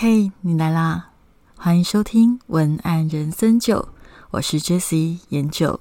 嘿，你来啦！欢迎收听文案人生九，我是 Jessie 研九。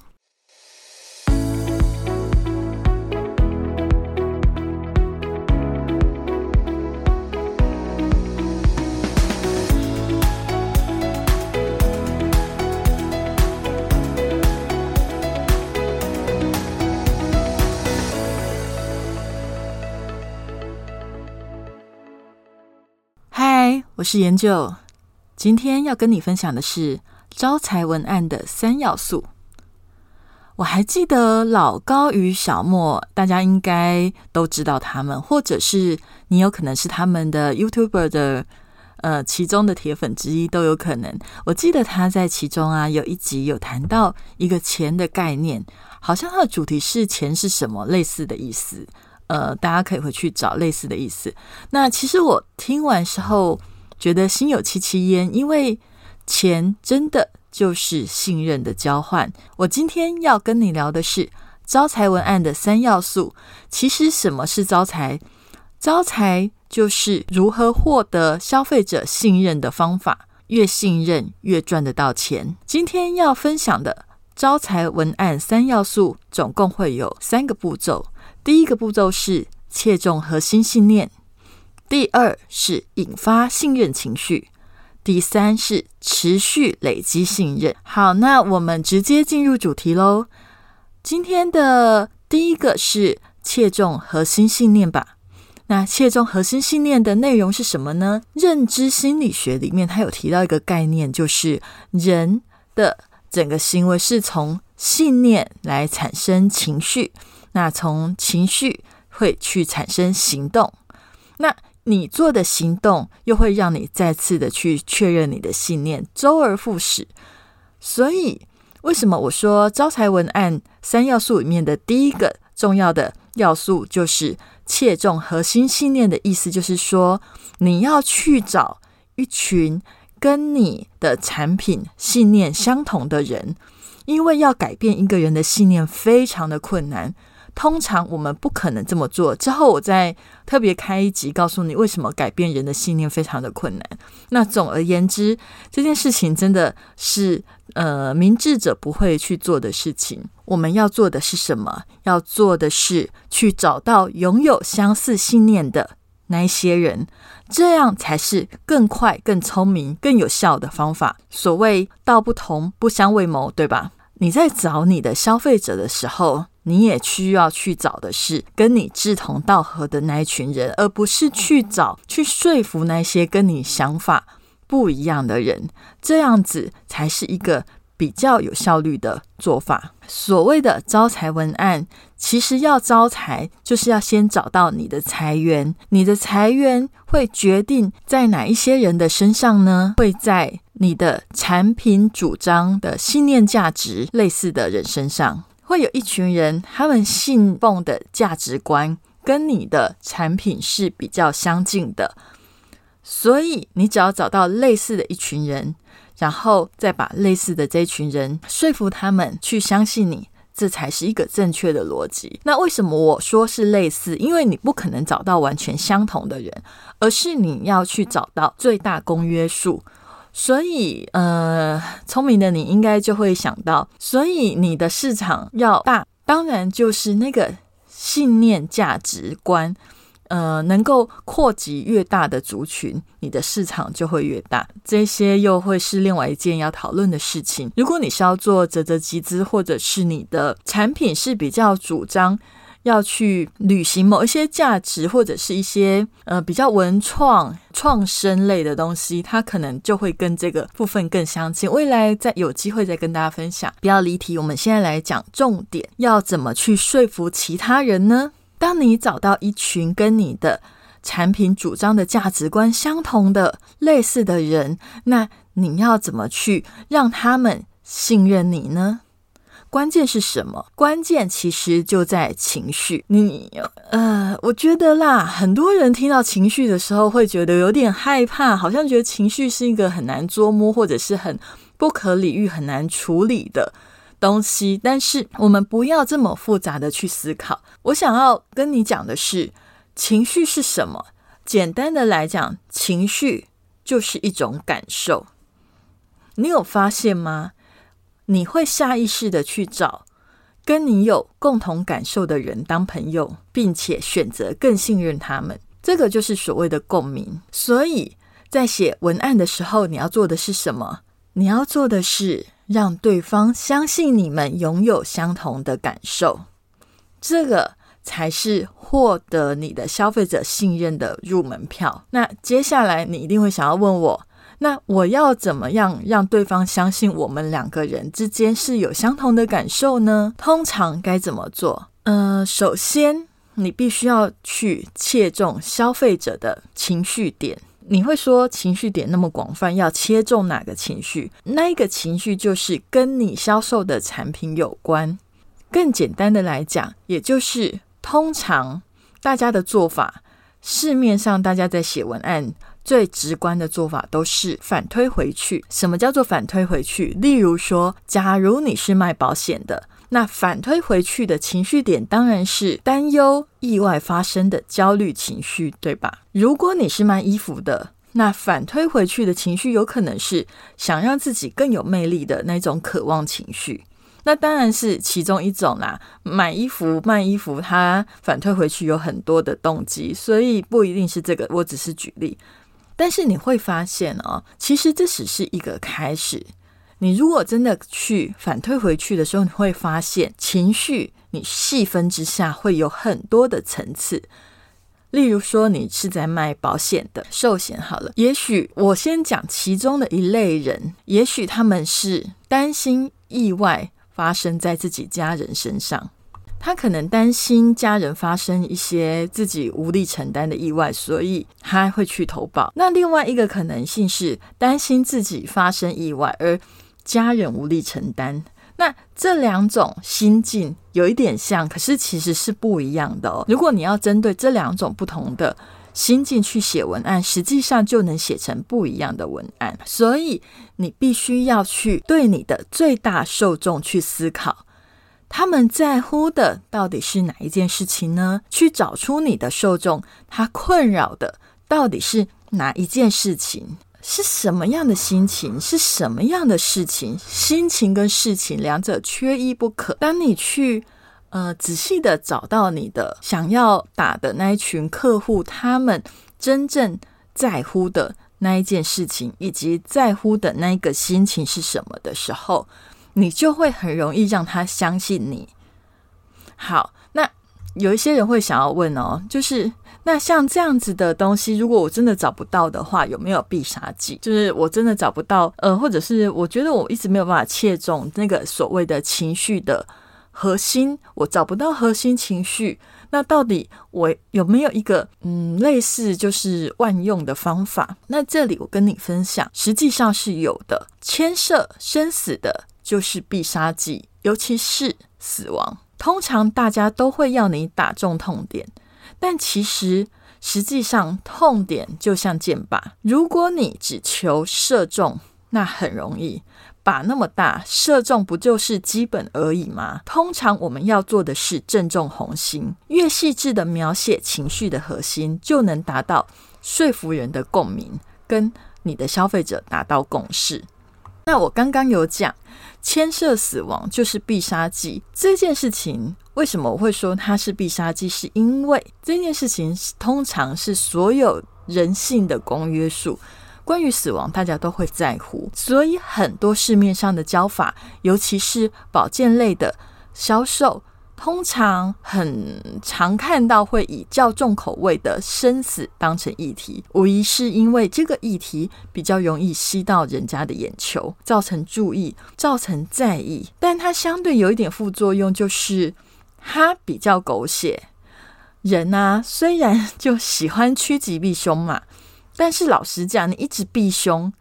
是研究。今天要跟你分享的是招财文案的三要素。我还记得老高与小莫，大家应该都知道他们，或者是你有可能是他们的 YouTuber 的呃其中的铁粉之一都有可能。我记得他在其中啊有一集有谈到一个钱的概念，好像他的主题是钱是什么类似的意思。呃，大家可以回去找类似的意思。那其实我听完之后，觉得心有戚戚焉，因为钱真的就是信任的交换。我今天要跟你聊的是招财文案的三要素。其实什么是招财？招财就是如何获得消费者信任的方法，越信任越赚得到钱。今天要分享的招财文案三要素，总共会有三个步骤。第一个步骤是切中核心信念，第二是引发信任情绪，第三是持续累积信任。好，那我们直接进入主题喽。今天的第一个是切中核心信念吧。那切中核心信念的内容是什么呢？认知心理学里面，它有提到一个概念，就是人的整个行为是从信念来产生情绪。那从情绪会去产生行动，那你做的行动又会让你再次的去确认你的信念，周而复始。所以，为什么我说招财文案三要素里面的第一个重要的要素就是切中核心信念的意思，就是说你要去找一群跟你的产品信念相同的人，因为要改变一个人的信念非常的困难。通常我们不可能这么做。之后我再特别开一集，告诉你为什么改变人的信念非常的困难。那总而言之，这件事情真的是呃明智者不会去做的事情。我们要做的是什么？要做的是去找到拥有相似信念的那一些人，这样才是更快、更聪明、更有效的方法。所谓道不同不相为谋，对吧？你在找你的消费者的时候。你也需要去找的是跟你志同道合的那一群人，而不是去找去说服那些跟你想法不一样的人，这样子才是一个比较有效率的做法。所谓的招财文案，其实要招财，就是要先找到你的财源。你的财源会决定在哪一些人的身上呢？会在你的产品主张的信念价值类似的人身上。会有一群人，他们信奉的价值观跟你的产品是比较相近的，所以你只要找到类似的一群人，然后再把类似的这群人说服他们去相信你，这才是一个正确的逻辑。那为什么我说是类似？因为你不可能找到完全相同的人，而是你要去找到最大公约数。所以，呃，聪明的你应该就会想到，所以你的市场要大，当然就是那个信念价值观，呃，能够扩及越大的族群，你的市场就会越大。这些又会是另外一件要讨论的事情。如果你是要做泽泽集资，或者是你的产品是比较主张。要去履行某一些价值，或者是一些呃比较文创创生类的东西，它可能就会跟这个部分更相近。未来再有机会再跟大家分享。不要离题，我们现在来讲重点，要怎么去说服其他人呢？当你找到一群跟你的产品主张的价值观相同的类似的人，那你要怎么去让他们信任你呢？关键是什么？关键其实就在情绪。你呃，我觉得啦，很多人听到情绪的时候会觉得有点害怕，好像觉得情绪是一个很难捉摸，或者是很不可理喻、很难处理的东西。但是我们不要这么复杂的去思考。我想要跟你讲的是，情绪是什么？简单的来讲，情绪就是一种感受。你有发现吗？你会下意识的去找跟你有共同感受的人当朋友，并且选择更信任他们。这个就是所谓的共鸣。所以在写文案的时候，你要做的是什么？你要做的是让对方相信你们拥有相同的感受。这个才是获得你的消费者信任的入门票。那接下来你一定会想要问我。那我要怎么样让对方相信我们两个人之间是有相同的感受呢？通常该怎么做？呃，首先你必须要去切中消费者的情绪点。你会说情绪点那么广泛，要切中哪个情绪？那一个情绪就是跟你销售的产品有关。更简单的来讲，也就是通常大家的做法，市面上大家在写文案。最直观的做法都是反推回去。什么叫做反推回去？例如说，假如你是卖保险的，那反推回去的情绪点当然是担忧意外发生的焦虑情绪，对吧？如果你是卖衣服的，那反推回去的情绪有可能是想让自己更有魅力的那种渴望情绪。那当然是其中一种啦。买衣服、卖衣服，它反推回去有很多的动机，所以不一定是这个。我只是举例。但是你会发现哦，其实这只是一个开始。你如果真的去反推回去的时候，你会发现情绪你细分之下会有很多的层次。例如说，你是在卖保险的寿险，好了，也许我先讲其中的一类人，也许他们是担心意外发生在自己家人身上。他可能担心家人发生一些自己无力承担的意外，所以他会去投保。那另外一个可能性是担心自己发生意外，而家人无力承担。那这两种心境有一点像，可是其实是不一样的哦。如果你要针对这两种不同的心境去写文案，实际上就能写成不一样的文案。所以你必须要去对你的最大受众去思考。他们在乎的到底是哪一件事情呢？去找出你的受众，他困扰的到底是哪一件事情？是什么样的心情？是什么样的事情？心情跟事情两者缺一不可。当你去呃仔细的找到你的想要打的那一群客户，他们真正在乎的那一件事情，以及在乎的那一个心情是什么的时候。你就会很容易让他相信你。好，那有一些人会想要问哦，就是那像这样子的东西，如果我真的找不到的话，有没有必杀技？就是我真的找不到，呃，或者是我觉得我一直没有办法切中那个所谓的情绪的核心，我找不到核心情绪，那到底我有没有一个嗯类似就是万用的方法？那这里我跟你分享，实际上是有的，牵涉生死的。就是必杀技，尤其是死亡。通常大家都会要你打中痛点，但其实实际上痛点就像箭靶，如果你只求射中，那很容易。靶那么大，射中不就是基本而已吗？通常我们要做的是正中红心，越细致的描写情绪的核心，就能达到说服人的共鸣，跟你的消费者达到共识。那我刚刚有讲，牵涉死亡就是必杀技这件事情，为什么我会说它是必杀技？是因为这件事情通常是所有人性的公约数，关于死亡大家都会在乎，所以很多市面上的教法，尤其是保健类的销售。通常很常看到会以较重口味的生死当成议题，无疑是因为这个议题比较容易吸到人家的眼球，造成注意，造成在意。但它相对有一点副作用，就是它比较狗血。人啊，虽然就喜欢趋吉避凶嘛，但是老实讲，你一直避凶，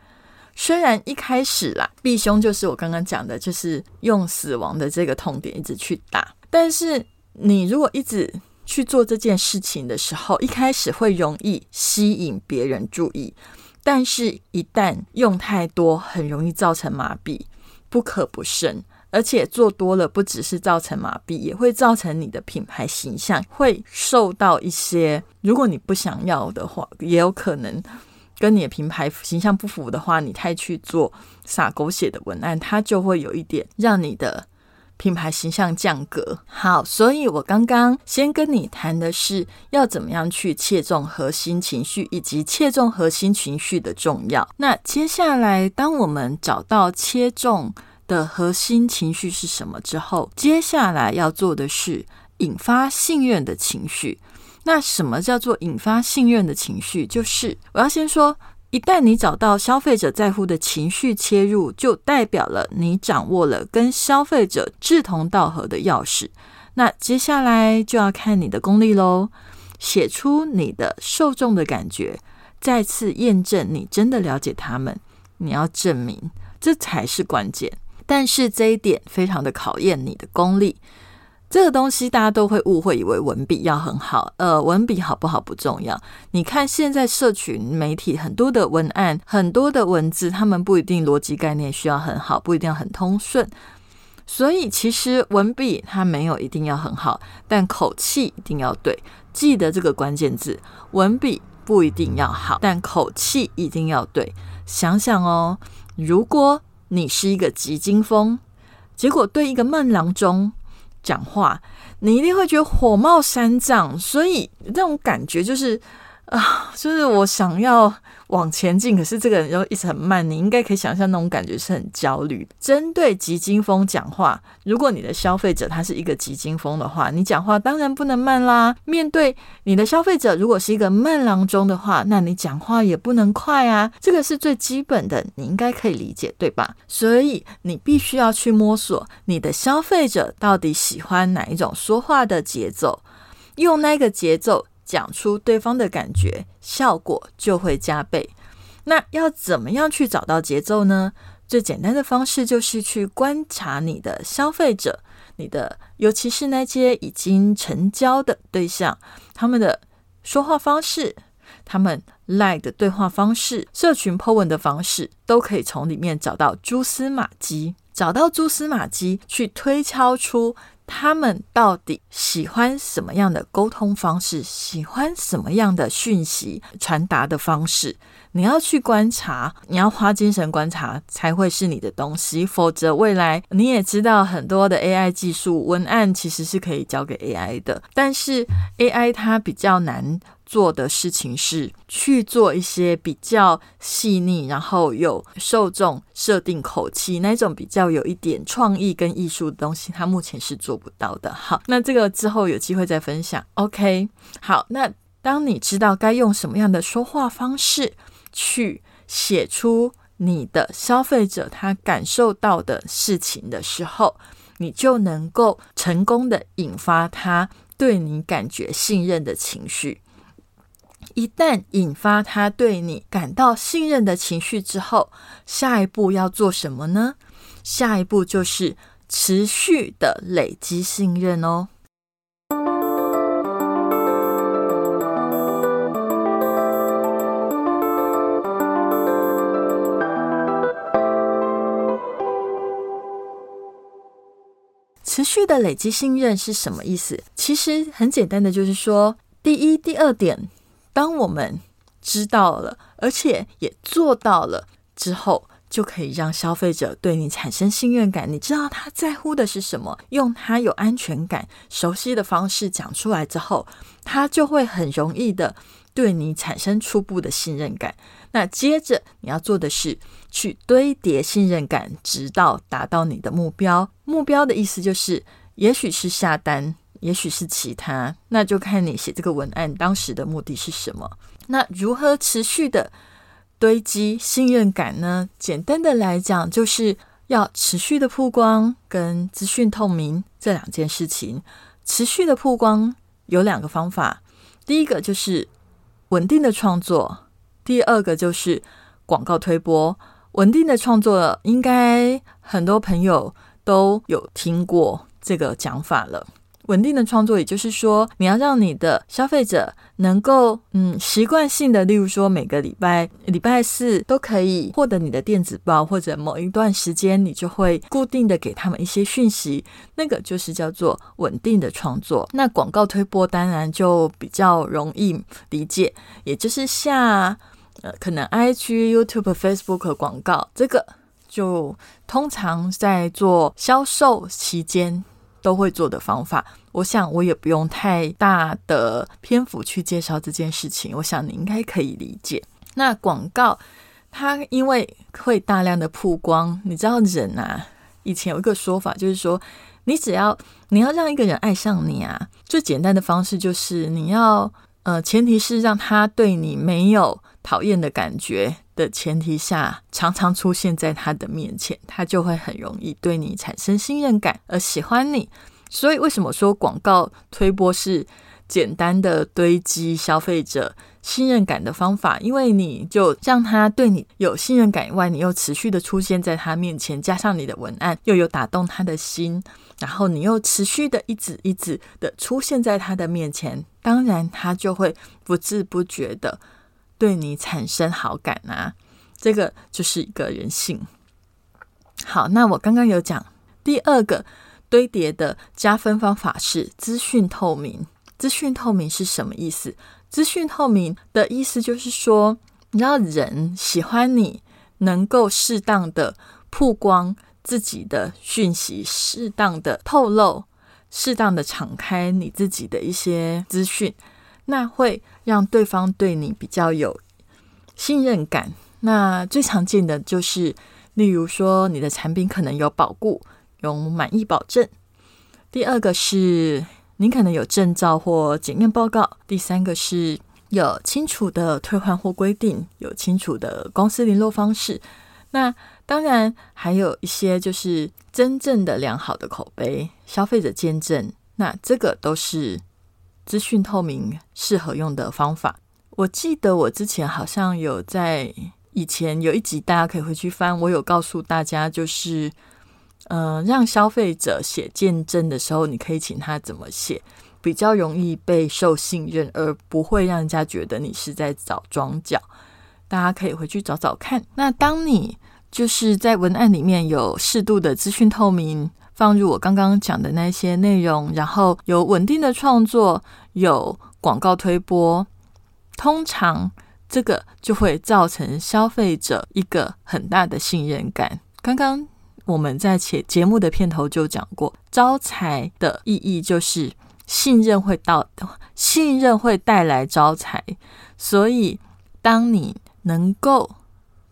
虽然一开始啦，避凶就是我刚刚讲的，就是用死亡的这个痛点一直去打。但是你如果一直去做这件事情的时候，一开始会容易吸引别人注意，但是一旦用太多，很容易造成麻痹，不可不慎。而且做多了，不只是造成麻痹，也会造成你的品牌形象会受到一些。如果你不想要的话，也有可能跟你的品牌形象不符的话，你太去做撒狗血的文案，它就会有一点让你的品牌形象降格。好，所以我刚刚先跟你谈的是要怎么样去切中核心情绪，以及切中核心情绪的重要。那接下来，当我们找到切中的核心情绪是什么之后，接下来要做的是引发信任的情绪。那什么叫做引发信任的情绪？就是我要先说，一旦你找到消费者在乎的情绪切入，就代表了你掌握了跟消费者志同道合的钥匙。那接下来就要看你的功力喽，写出你的受众的感觉，再次验证你真的了解他们。你要证明这才是关键，但是这一点非常的考验你的功力。这个东西大家都会误会，以为文笔要很好。呃，文笔好不好不重要。你看现在社群媒体很多的文案、很多的文字，他们不一定逻辑概念需要很好，不一定要很通顺。所以其实文笔它没有一定要很好，但口气一定要对。记得这个关键字：文笔不一定要好，但口气一定要对。想想哦，如果你是一个急惊风，结果对一个慢郎中。讲话，你一定会觉得火冒三丈，所以那种感觉就是啊，就是我想要。往前进，可是这个人又一直很慢，你应该可以想象那种感觉是很焦虑。针对急惊风讲话，如果你的消费者他是一个急惊风的话，你讲话当然不能慢啦。面对你的消费者，如果是一个慢郎中的话，那你讲话也不能快啊。这个是最基本的，你应该可以理解，对吧？所以你必须要去摸索你的消费者到底喜欢哪一种说话的节奏，用那个节奏。讲出对方的感觉，效果就会加倍。那要怎么样去找到节奏呢？最简单的方式就是去观察你的消费者，你的尤其是那些已经成交的对象，他们的说话方式，他们 like 的对话方式，社群 po 文的方式，都可以从里面找到蛛丝马迹，找到蛛丝马迹，去推敲出。他们到底喜欢什么样的沟通方式？喜欢什么样的讯息传达的方式？你要去观察，你要花精神观察才会是你的东西。否则，未来你也知道很多的 AI 技术文案其实是可以交给 AI 的，但是 AI 它比较难。做的事情是去做一些比较细腻，然后有受众设定口气那种比较有一点创意跟艺术的东西，他目前是做不到的。好，那这个之后有机会再分享。OK，好，那当你知道该用什么样的说话方式去写出你的消费者他感受到的事情的时候，你就能够成功的引发他对你感觉信任的情绪。一旦引发他对你感到信任的情绪之后，下一步要做什么呢？下一步就是持续的累积信任哦。持续的累积信任是什么意思？其实很简单的，就是说，第一、第二点。当我们知道了，而且也做到了之后，就可以让消费者对你产生信任感。你知道他在乎的是什么，用他有安全感、熟悉的方式讲出来之后，他就会很容易的对你产生初步的信任感。那接着你要做的是去堆叠信任感，直到达到你的目标。目标的意思就是，也许是下单。也许是其他，那就看你写这个文案当时的目的是什么。那如何持续的堆积信任感呢？简单的来讲，就是要持续的曝光跟资讯透明这两件事情。持续的曝光有两个方法，第一个就是稳定的创作，第二个就是广告推播。稳定的创作，应该很多朋友都有听过这个讲法了。稳定的创作，也就是说，你要让你的消费者能够，嗯，习惯性的，例如说，每个礼拜礼拜四都可以获得你的电子报，或者某一段时间，你就会固定的给他们一些讯息，那个就是叫做稳定的创作。那广告推播当然就比较容易理解，也就是下呃，可能 IG、YouTube、Facebook 广告，这个就通常在做销售期间都会做的方法。我想我也不用太大的篇幅去介绍这件事情，我想你应该可以理解。那广告它因为会大量的曝光，你知道人啊，以前有一个说法就是说。你只要你要让一个人爱上你啊，最简单的方式就是你要呃，前提是让他对你没有讨厌的感觉的前提下，常常出现在他的面前，他就会很容易对你产生信任感而喜欢你。所以为什么说广告推播是简单的堆积消费者？信任感的方法，因为你就让他对你有信任感以外，你又持续的出现在他面前，加上你的文案又有打动他的心，然后你又持续的一直一直的出现在他的面前，当然他就会不知不觉的对你产生好感啊。这个就是一个人性。好，那我刚刚有讲第二个堆叠的加分方法是资讯透明。资讯透明是什么意思？资讯透明的意思就是说，你要人喜欢你，能够适当的曝光自己的讯息，适当的透露，适当的敞开你自己的一些资讯，那会让对方对你比较有信任感。那最常见的就是，例如说你的产品可能有保固，有满意保证。第二个是。您可能有证照或检验报告。第三个是有清楚的退换货规定，有清楚的公司联络方式。那当然还有一些就是真正的良好的口碑，消费者见证。那这个都是资讯透明适合用的方法。我记得我之前好像有在以前有一集，大家可以回去翻。我有告诉大家就是。嗯，让消费者写见证的时候，你可以请他怎么写，比较容易被受信任，而不会让人家觉得你是在找装脚。大家可以回去找找看。那当你就是在文案里面有适度的资讯透明，放入我刚刚讲的那些内容，然后有稳定的创作，有广告推播，通常这个就会造成消费者一个很大的信任感。刚刚。我们在节节目的片头就讲过，招财的意义就是信任会到，信任会带来招财。所以，当你能够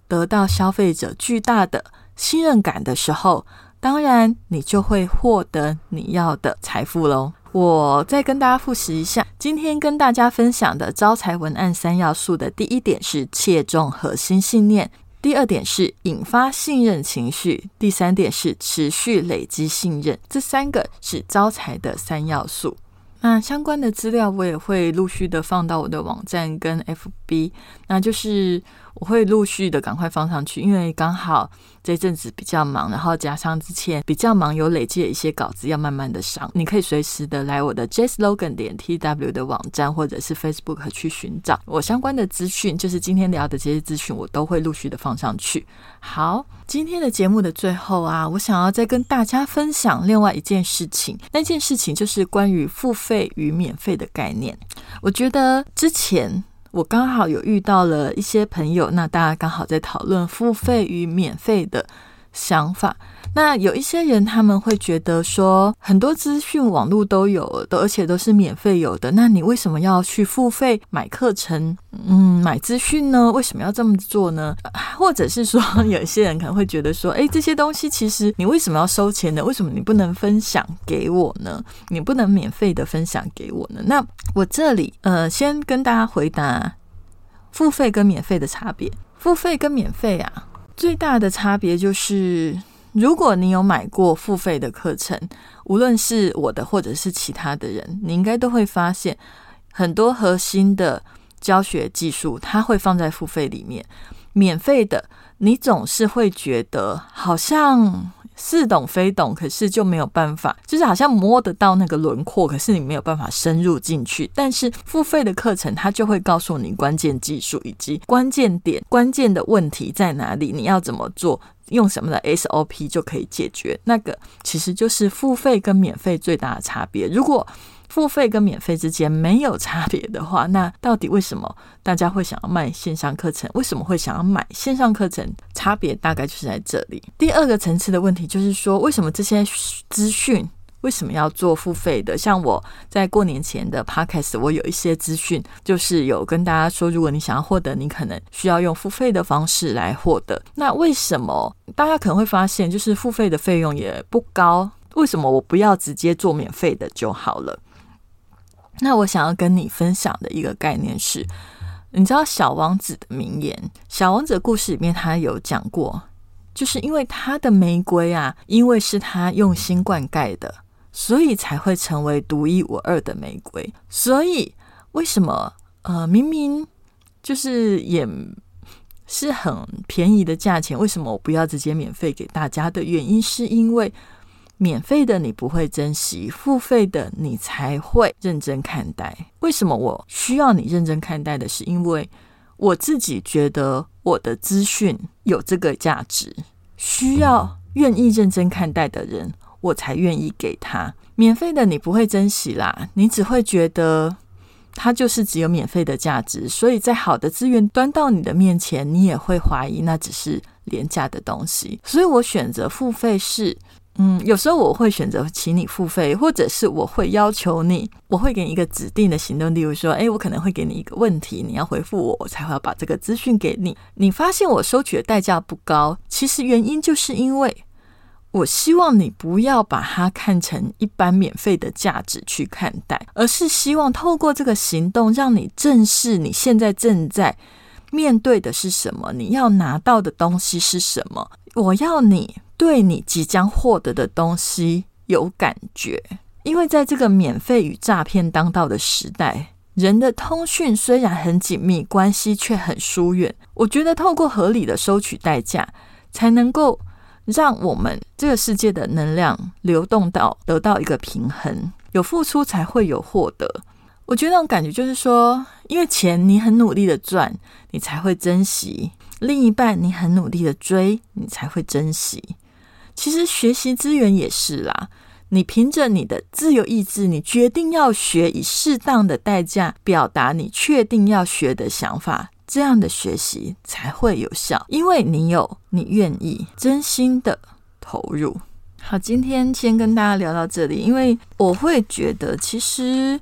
得到消费者巨大的信任感的时候，当然你就会获得你要的财富喽。我再跟大家复习一下，今天跟大家分享的招财文案三要素的第一点是切中核心信念。第二点是引发信任情绪，第三点是持续累积信任，这三个是招财的三要素。那相关的资料我也会陆续的放到我的网站跟 FB，那就是我会陆续的赶快放上去，因为刚好这阵子比较忙，然后加上之前比较忙，有累积的一些稿子要慢慢的上。你可以随时的来我的 JSlogan 点 TW 的网站或者是 Facebook 去寻找我相关的资讯，就是今天聊的这些资讯，我都会陆续的放上去。好，今天的节目的最后啊，我想要再跟大家分享另外一件事情。那件事情就是关于付费与免费的概念。我觉得之前我刚好有遇到了一些朋友，那大家刚好在讨论付费与免费的想法。那有一些人他们会觉得说，很多资讯网络都有的，而且都是免费有的。那你为什么要去付费买课程？嗯，买资讯呢？为什么要这么做呢？或者是说，有一些人可能会觉得说，哎，这些东西其实你为什么要收钱呢？为什么你不能分享给我呢？你不能免费的分享给我呢？那我这里呃，先跟大家回答付费跟免费的差别。付费跟免费啊，最大的差别就是。如果你有买过付费的课程，无论是我的或者是其他的人，你应该都会发现很多核心的教学技术，它会放在付费里面。免费的，你总是会觉得好像似懂非懂，可是就没有办法，就是好像摸得到那个轮廓，可是你没有办法深入进去。但是付费的课程，它就会告诉你关键技术以及关键点、关键的问题在哪里，你要怎么做。用什么的 SOP 就可以解决？那个其实就是付费跟免费最大的差别。如果付费跟免费之间没有差别的话，那到底为什么大家会想要卖线上课程？为什么会想要买线上课程？差别大概就是在这里。第二个层次的问题就是说，为什么这些资讯？为什么要做付费的？像我在过年前的 podcast，我有一些资讯，就是有跟大家说，如果你想要获得，你可能需要用付费的方式来获得。那为什么大家可能会发现，就是付费的费用也不高？为什么我不要直接做免费的就好了？那我想要跟你分享的一个概念是，你知道小王子的名言，《小王子》故事里面他有讲过，就是因为他的玫瑰啊，因为是他用心灌溉的。所以才会成为独一无二的玫瑰。所以为什么呃明明就是也是很便宜的价钱，为什么我不要直接免费给大家的原因，是因为免费的你不会珍惜，付费的你才会认真看待。为什么我需要你认真看待的是，因为我自己觉得我的资讯有这个价值，需要愿意认真看待的人。我才愿意给他免费的，你不会珍惜啦，你只会觉得它就是只有免费的价值，所以在好的资源端到你的面前，你也会怀疑那只是廉价的东西。所以我选择付费是，嗯，有时候我会选择请你付费，或者是我会要求你，我会给你一个指定的行动，例如说，诶，我可能会给你一个问题，你要回复我，我才会把这个资讯给你。你发现我收取的代价不高，其实原因就是因为。我希望你不要把它看成一般免费的价值去看待，而是希望透过这个行动，让你正视你现在正在面对的是什么，你要拿到的东西是什么。我要你对你即将获得的东西有感觉，因为在这个免费与诈骗当道的时代，人的通讯虽然很紧密，关系却很疏远。我觉得透过合理的收取代价，才能够。让我们这个世界的能量流动到得到一个平衡，有付出才会有获得。我觉得那种感觉就是说，因为钱你很努力的赚，你才会珍惜；另一半你很努力的追，你才会珍惜。其实学习资源也是啦，你凭着你的自由意志，你决定要学，以适当的代价表达你确定要学的想法。这样的学习才会有效，因为你有你愿意真心的投入。好，今天先跟大家聊到这里，因为我会觉得，其实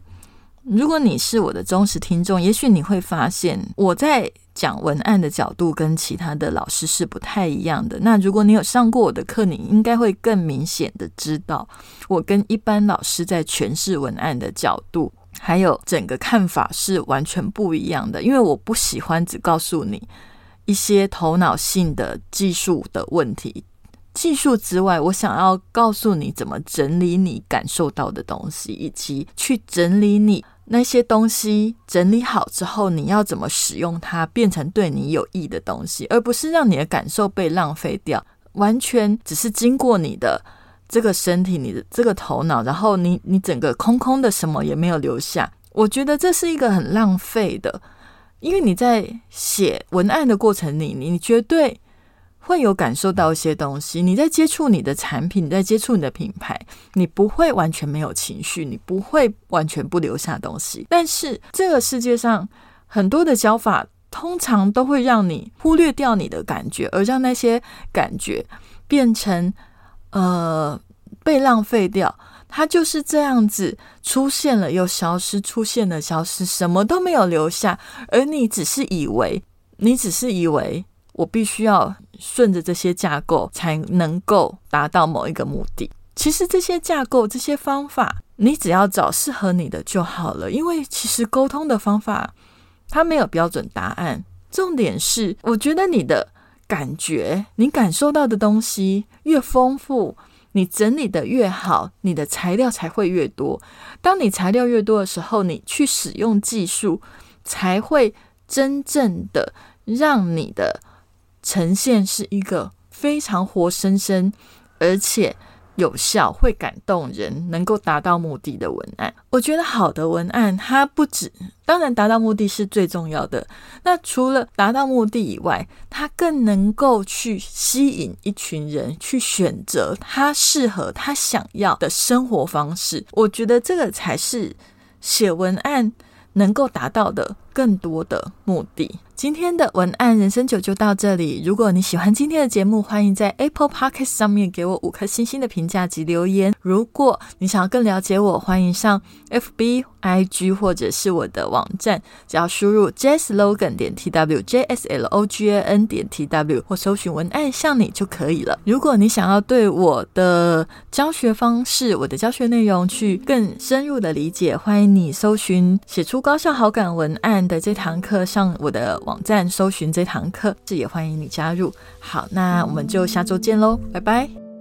如果你是我的忠实听众，也许你会发现我在讲文案的角度跟其他的老师是不太一样的。那如果你有上过我的课，你应该会更明显的知道，我跟一般老师在诠释文案的角度。还有整个看法是完全不一样的，因为我不喜欢只告诉你一些头脑性的技术的问题。技术之外，我想要告诉你怎么整理你感受到的东西，以及去整理你那些东西。整理好之后，你要怎么使用它，变成对你有益的东西，而不是让你的感受被浪费掉。完全只是经过你的。这个身体，你的这个头脑，然后你你整个空空的，什么也没有留下。我觉得这是一个很浪费的，因为你在写文案的过程里，你绝对会有感受到一些东西。你在接触你的产品，你在接触你的品牌，你不会完全没有情绪，你不会完全不留下东西。但是这个世界上很多的教法，通常都会让你忽略掉你的感觉，而让那些感觉变成。呃，被浪费掉，它就是这样子出现了又消失，出现了消失，什么都没有留下。而你只是以为，你只是以为，我必须要顺着这些架构才能够达到某一个目的。其实这些架构、这些方法，你只要找适合你的就好了。因为其实沟通的方法，它没有标准答案。重点是，我觉得你的。感觉你感受到的东西越丰富，你整理的越好，你的材料才会越多。当你材料越多的时候，你去使用技术，才会真正的让你的呈现是一个非常活生生，而且有效、会感动人、能够达到目的的文案。我觉得好的文案，它不止，当然达到目的是最重要的。那除了达到目的以外，它更能够去吸引一群人去选择他适合、他想要的生活方式。我觉得这个才是写文案能够达到的更多的目的。今天的文案人生九就到这里。如果你喜欢今天的节目，欢迎在 Apple Podcast 上面给我五颗星星的评价及留言。如果你想要更了解我，欢迎上 FB、IG 或者是我的网站，只要输入 JSLogan 点 TW J S L O G A N 点 TW 或搜寻文案像你就可以了。如果你想要对我的教学方式、我的教学内容去更深入的理解，欢迎你搜寻写出高效好感文案的这堂课上我的网。站搜寻这堂课，这也欢迎你加入。好，那我们就下周见喽，拜拜。